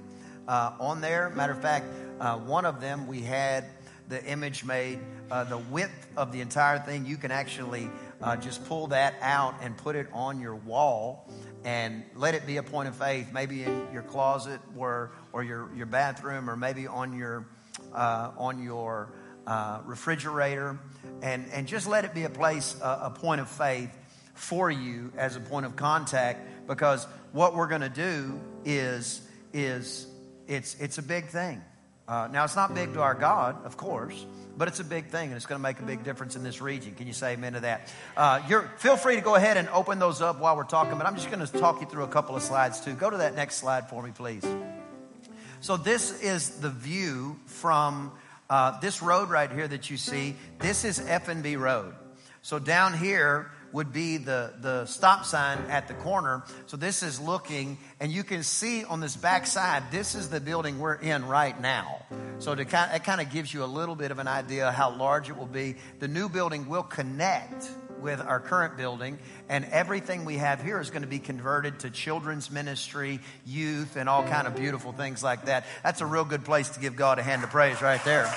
uh, on there. Matter of fact, uh, one of them we had the image made, uh, the width of the entire thing, you can actually uh, just pull that out and put it on your wall and let it be a point of faith, maybe in your closet or, or your, your bathroom or maybe on your, uh, on your uh, refrigerator. And, and just let it be a place, a point of faith for you as a point of contact because what we're going to do is, is it's, it's a big thing. Uh, now, it's not big to our God, of course, but it's a big thing, and it's going to make a big difference in this region. Can you say amen to that? Uh, feel free to go ahead and open those up while we're talking, but I'm just going to talk you through a couple of slides too. Go to that next slide for me, please. So, this is the view from uh, this road right here that you see. This is F&B Road. So, down here, would be the, the stop sign at the corner. So this is looking, and you can see on this back side, this is the building we're in right now. So to kind, it kind of gives you a little bit of an idea how large it will be. The new building will connect with our current building, and everything we have here is going to be converted to children's ministry, youth, and all kind of beautiful things like that. That's a real good place to give God a hand of praise right there.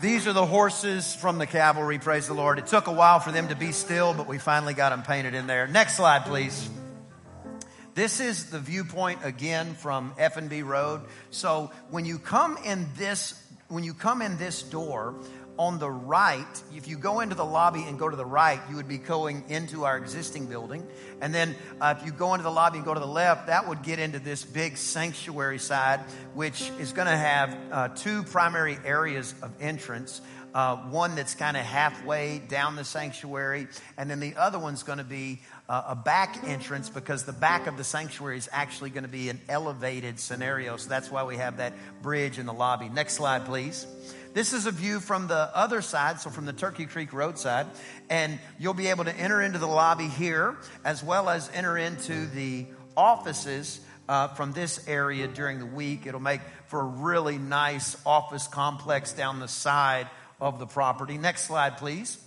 These are the horses from the cavalry, praise the Lord. It took a while for them to be still, but we finally got them painted in there. Next slide, please. This is the viewpoint again from F&B Road. So when you come in this, when you come in this door, on the right, if you go into the lobby and go to the right, you would be going into our existing building. And then uh, if you go into the lobby and go to the left, that would get into this big sanctuary side, which is going to have uh, two primary areas of entrance. Uh, one that's kind of halfway down the sanctuary, and then the other one's going to be uh, a back entrance because the back of the sanctuary is actually going to be an elevated scenario. So that's why we have that bridge in the lobby. Next slide, please. This is a view from the other side, so from the Turkey Creek roadside. And you'll be able to enter into the lobby here as well as enter into the offices uh, from this area during the week. It'll make for a really nice office complex down the side of the property. Next slide, please.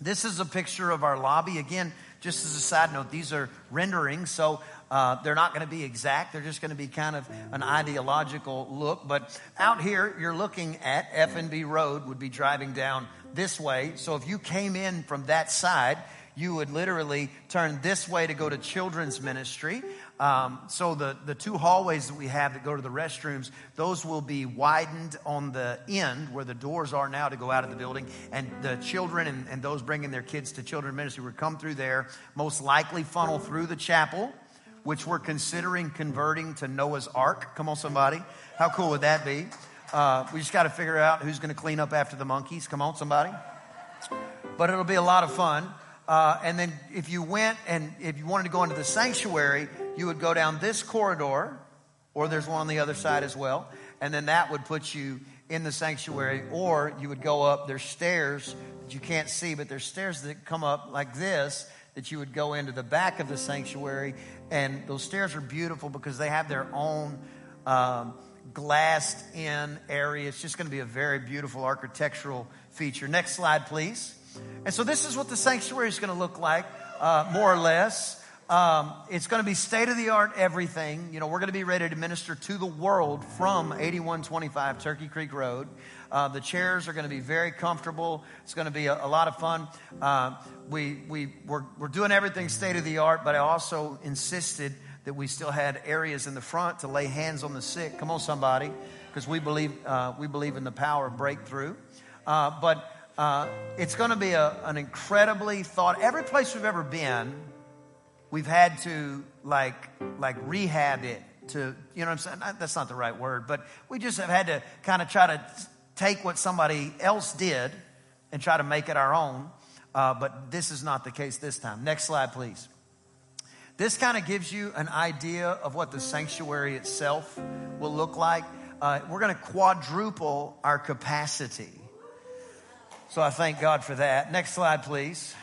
This is a picture of our lobby. Again, just as a side note, these are renderings, so uh, they're not going to be exact. They're just going to be kind of an ideological look. But out here, you're looking at F&B Road, would be driving down this way. So if you came in from that side, you would literally turn this way to go to children's ministry. Um, so the, the two hallways that we have that go to the restrooms, those will be widened on the end where the doors are now to go out of the building. And the children and, and those bringing their kids to children's ministry would come through there, most likely funnel through the chapel, which we're considering converting to Noah's Ark. Come on, somebody. How cool would that be? Uh, we just got to figure out who's going to clean up after the monkeys. Come on, somebody. But it'll be a lot of fun. Uh, and then if you went and if you wanted to go into the sanctuary, you would go down this corridor, or there's one on the other side as well. And then that would put you in the sanctuary, or you would go up. There's stairs that you can't see, but there's stairs that come up like this that you would go into the back of the sanctuary. And those stairs are beautiful because they have their own um, glassed in area. It's just going to be a very beautiful architectural feature. Next slide, please. And so this is what the sanctuary is going to look like, uh, more or less. Um, it's going to be state of the art everything. You know, we're going to be ready to minister to the world from 8125 Turkey Creek Road. Uh, the chairs are going to be very comfortable. It's going to be a, a lot of fun. Uh, we, we, we're, we're doing everything state of the art, but I also insisted that we still had areas in the front to lay hands on the sick. Come on, somebody, because we believe, uh, we believe in the power of breakthrough. Uh, but uh, it's going to be a, an incredibly thought. Every place we've ever been, we've had to like like rehab it to you know what I'm saying. That's not the right word, but we just have had to kind of try to take what somebody else did and try to make it our own. Uh, but this is not the case this time. Next slide, please. This kind of gives you an idea of what the sanctuary itself will look like. Uh, we're going to quadruple our capacity. So I thank God for that. Next slide, please.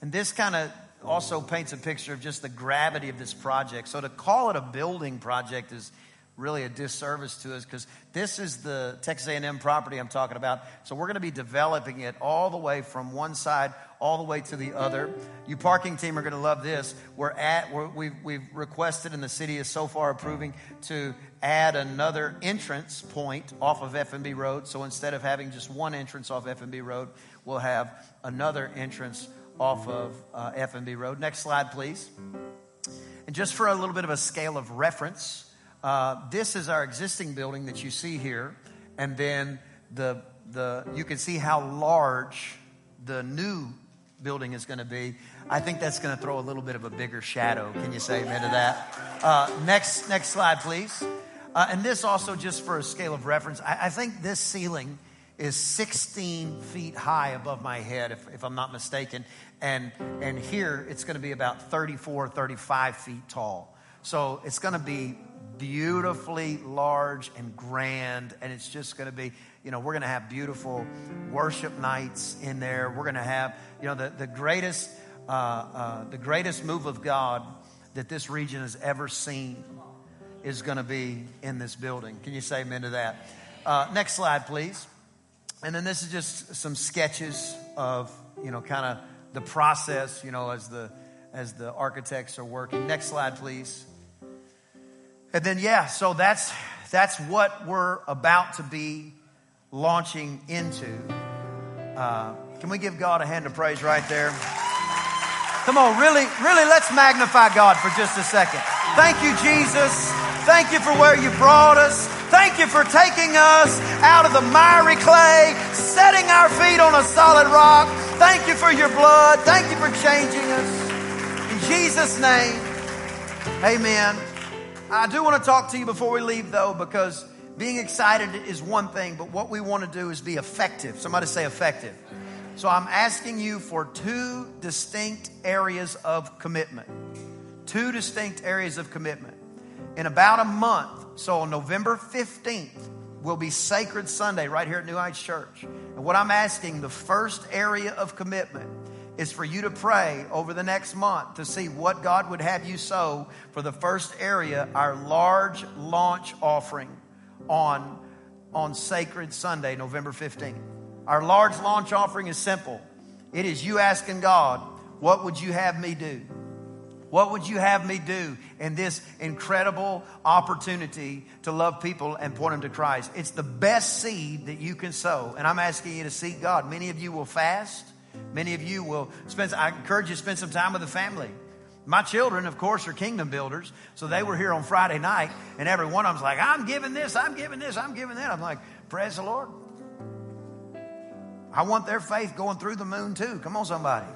And this kind of also paints a picture of just the gravity of this project. So to call it a building project is really a disservice to us because this is the Texas A&M property I'm talking about. So we're going to be developing it all the way from one side all the way to the other. You parking team are going to love this. We're at we're, we've we've requested and the city is so far approving to add another entrance point off of F&B Road. So instead of having just one entrance off F&B Road, we'll have another entrance off of uh, F&B Road. Next slide, please. And just for a little bit of a scale of reference, uh, this is our existing building that you see here, and then the the you can see how large the new building is going to be. I think that's going to throw a little bit of a bigger shadow. Can you say amen to that? Uh, next next slide, please. Uh, and this also just for a scale of reference, I, I think this ceiling is 16 feet high above my head, if, if I'm not mistaken. And, and here it's going to be about 34, 35 feet tall. So it's going to be beautifully large and grand. And it's just going to be, you know, we're going to have beautiful worship nights in there. We're going to have, you know, the, the greatest, uh, uh, the greatest move of God that this region has ever seen is going to be in this building. Can you say amen to that? Uh, next slide, please. And then this is just some sketches of, you know, kind of the process, you know, as the as the architects are working. Next slide, please. And then yeah, so that's that's what we're about to be launching into. Uh, can we give God a hand of praise right there? Come on, really, really, let's magnify God for just a second. Thank you, Jesus. Thank you for where you brought us. Thank you for taking us out of the miry clay, setting our feet on a solid rock. Thank you for your blood. Thank you for changing us. In Jesus' name, amen. I do want to talk to you before we leave, though, because being excited is one thing, but what we want to do is be effective. Somebody say effective. So I'm asking you for two distinct areas of commitment. Two distinct areas of commitment. In about a month, so on November 15th, will be Sacred Sunday right here at New Heights Church. And what I'm asking, the first area of commitment is for you to pray over the next month to see what God would have you sow for the first area, our large launch offering on, on Sacred Sunday, November 15th. Our large launch offering is simple. It is you asking God, what would you have me do? What would you have me do in this incredible opportunity to love people and point them to Christ? It's the best seed that you can sow. And I'm asking you to seek God. Many of you will fast. Many of you will spend, I encourage you to spend some time with the family. My children, of course, are kingdom builders. So they were here on Friday night, and every one of them's like, I'm giving this, I'm giving this, I'm giving that. I'm like, praise the Lord. I want their faith going through the moon too. Come on, somebody.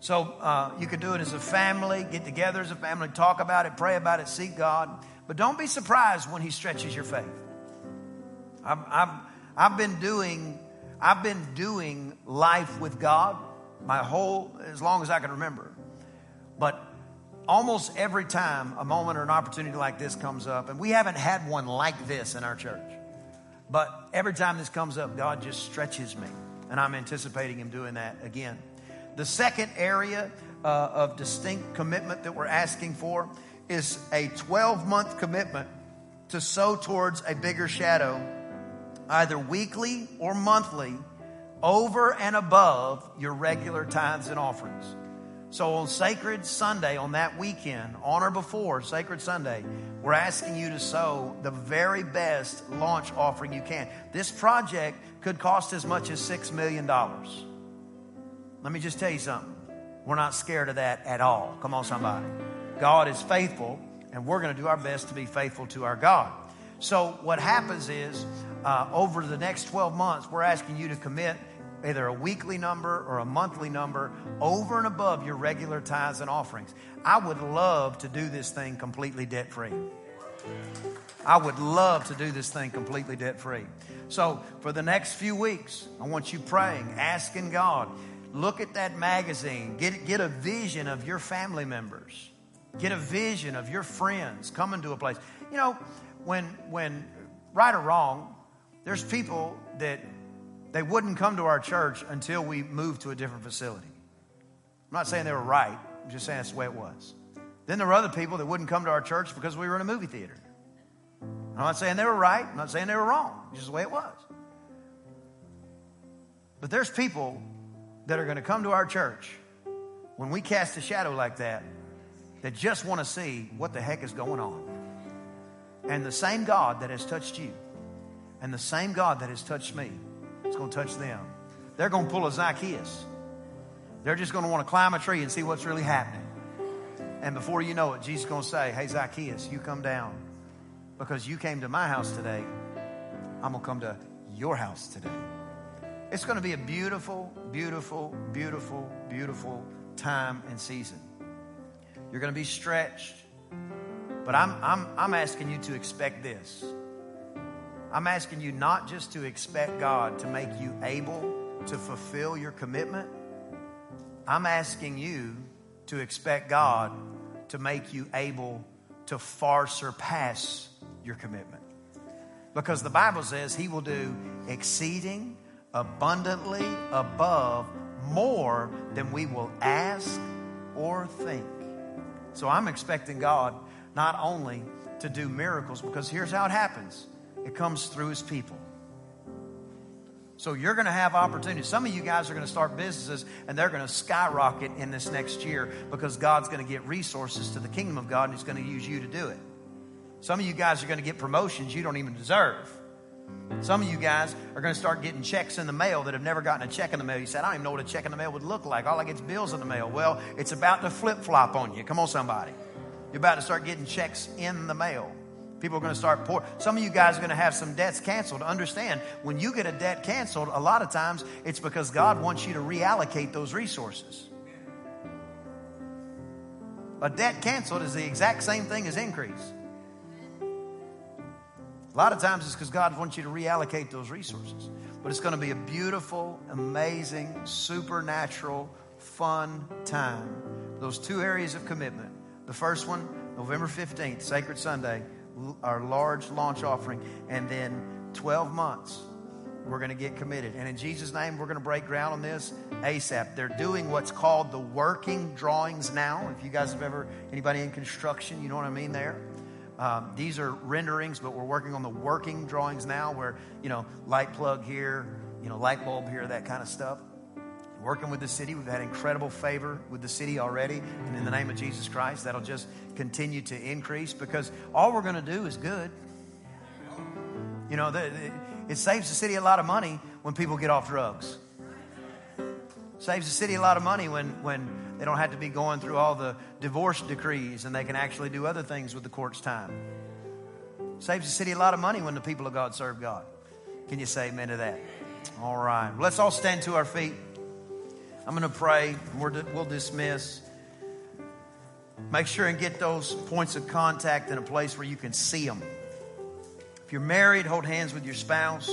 So uh, you can do it as a family, get together as a family, talk about it, pray about it, seek God. But don't be surprised when He stretches your faith. I've, I've, I've been doing I've been doing life with God my whole as long as I can remember. But almost every time a moment or an opportunity like this comes up, and we haven't had one like this in our church, but every time this comes up, God just stretches me, and I'm anticipating Him doing that again. The second area uh, of distinct commitment that we're asking for is a 12 month commitment to sow towards a bigger shadow, either weekly or monthly, over and above your regular tithes and offerings. So on Sacred Sunday, on that weekend, on or before Sacred Sunday, we're asking you to sow the very best launch offering you can. This project could cost as much as $6 million. Let me just tell you something. We're not scared of that at all. Come on, somebody. God is faithful, and we're going to do our best to be faithful to our God. So, what happens is, uh, over the next 12 months, we're asking you to commit either a weekly number or a monthly number over and above your regular tithes and offerings. I would love to do this thing completely debt free. I would love to do this thing completely debt free. So, for the next few weeks, I want you praying, asking God, look at that magazine, get, get a vision of your family members, get a vision of your friends coming to a place. You know, when, when right or wrong, there's people that they wouldn't come to our church until we moved to a different facility. I'm not saying they were right, I'm just saying that's the way it was. Then there were other people that wouldn't come to our church because we were in a movie theater. I'm not saying they were right, I'm not saying they were wrong, it's just the way it was. But there's people that are going to come to our church when we cast a shadow like that that just want to see what the heck is going on. And the same God that has touched you and the same God that has touched me is going to touch them. They're going to pull a Zacchaeus. They're just going to want to climb a tree and see what's really happening. And before you know it, Jesus is going to say, Hey, Zacchaeus, you come down. Because you came to my house today, I'm going to come to your house today. It's going to be a beautiful, beautiful, beautiful, beautiful time and season. You're going to be stretched. But I'm, I'm, I'm asking you to expect this. I'm asking you not just to expect God to make you able to fulfill your commitment. I'm asking you to expect God to make you able to far surpass your commitment. Because the Bible says He will do exceeding abundantly above more than we will ask or think. So I'm expecting God not only to do miracles, because here's how it happens it comes through his people. So you're going to have opportunities. Some of you guys are going to start businesses and they're going to skyrocket in this next year because God's going to get resources to the kingdom of God and he's going to use you to do it. Some of you guys are going to get promotions you don't even deserve. Some of you guys are going to start getting checks in the mail that have never gotten a check in the mail. You said, I don't even know what a check in the mail would look like. All I get is bills in the mail. Well, it's about to flip flop on you. Come on, somebody. You're about to start getting checks in the mail. People are going to start poor. Some of you guys are going to have some debts canceled. Understand, when you get a debt canceled, a lot of times it's because God wants you to reallocate those resources. A debt canceled is the exact same thing as increase. A lot of times it's because God wants you to reallocate those resources. But it's going to be a beautiful, amazing, supernatural, fun time. Those two areas of commitment. The first one, November 15th, Sacred Sunday our large launch offering, and then 12 months we're going to get committed. And in Jesus' name, we're going to break ground on this ASAP. They're doing what's called the working drawings now. If you guys have ever, anybody in construction, you know what I mean there. Um, these are renderings, but we're working on the working drawings now where, you know, light plug here, you know, light bulb here, that kind of stuff working with the city. We've had incredible favor with the city already. And in the name of Jesus Christ, that'll just continue to increase because all we're going to do is good. You know, the, the, it saves the city a lot of money when people get off drugs. Saves the city a lot of money when, when they don't have to be going through all the divorce decrees and they can actually do other things with the court's time. Saves the city a lot of money when the people of God serve God. Can you say amen to that? All right. Let's all stand to our feet. I'm going to pray. We'll dismiss. Make sure and get those points of contact in a place where you can see them. If you're married, hold hands with your spouse.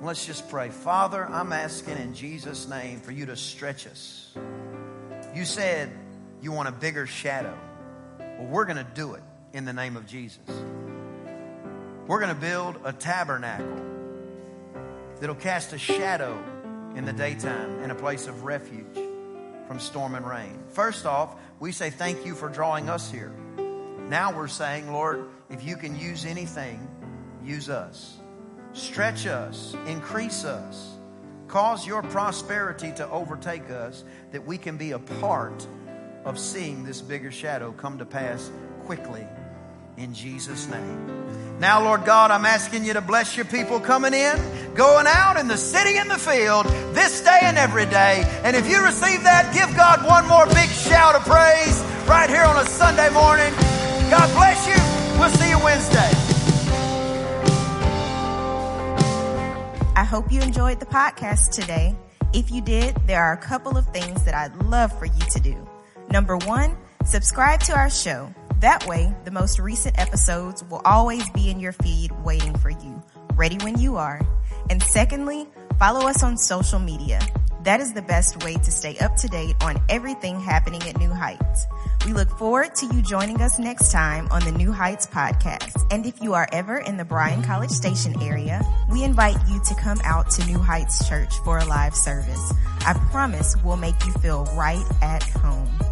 Let's just pray. Father, I'm asking in Jesus' name for you to stretch us. You said you want a bigger shadow. Well, we're going to do it in the name of Jesus. We're going to build a tabernacle that'll cast a shadow in the daytime in a place of refuge from storm and rain. First off, we say thank you for drawing us here. Now we're saying, Lord, if you can use anything, use us. Stretch us, increase us, cause your prosperity to overtake us that we can be a part of seeing this bigger shadow come to pass quickly in Jesus' name. Now, Lord God, I'm asking you to bless your people coming in, going out in the city and the field this day and every day. And if you receive that, give God one more big shout of praise right here on a Sunday morning. God bless you. We'll see you Wednesday. I hope you enjoyed the podcast today. If you did, there are a couple of things that I'd love for you to do. Number one, subscribe to our show. That way, the most recent episodes will always be in your feed waiting for you, ready when you are. And secondly, follow us on social media. That is the best way to stay up to date on everything happening at New Heights. We look forward to you joining us next time on the New Heights podcast. And if you are ever in the Bryan College Station area, we invite you to come out to New Heights Church for a live service. I promise we'll make you feel right at home.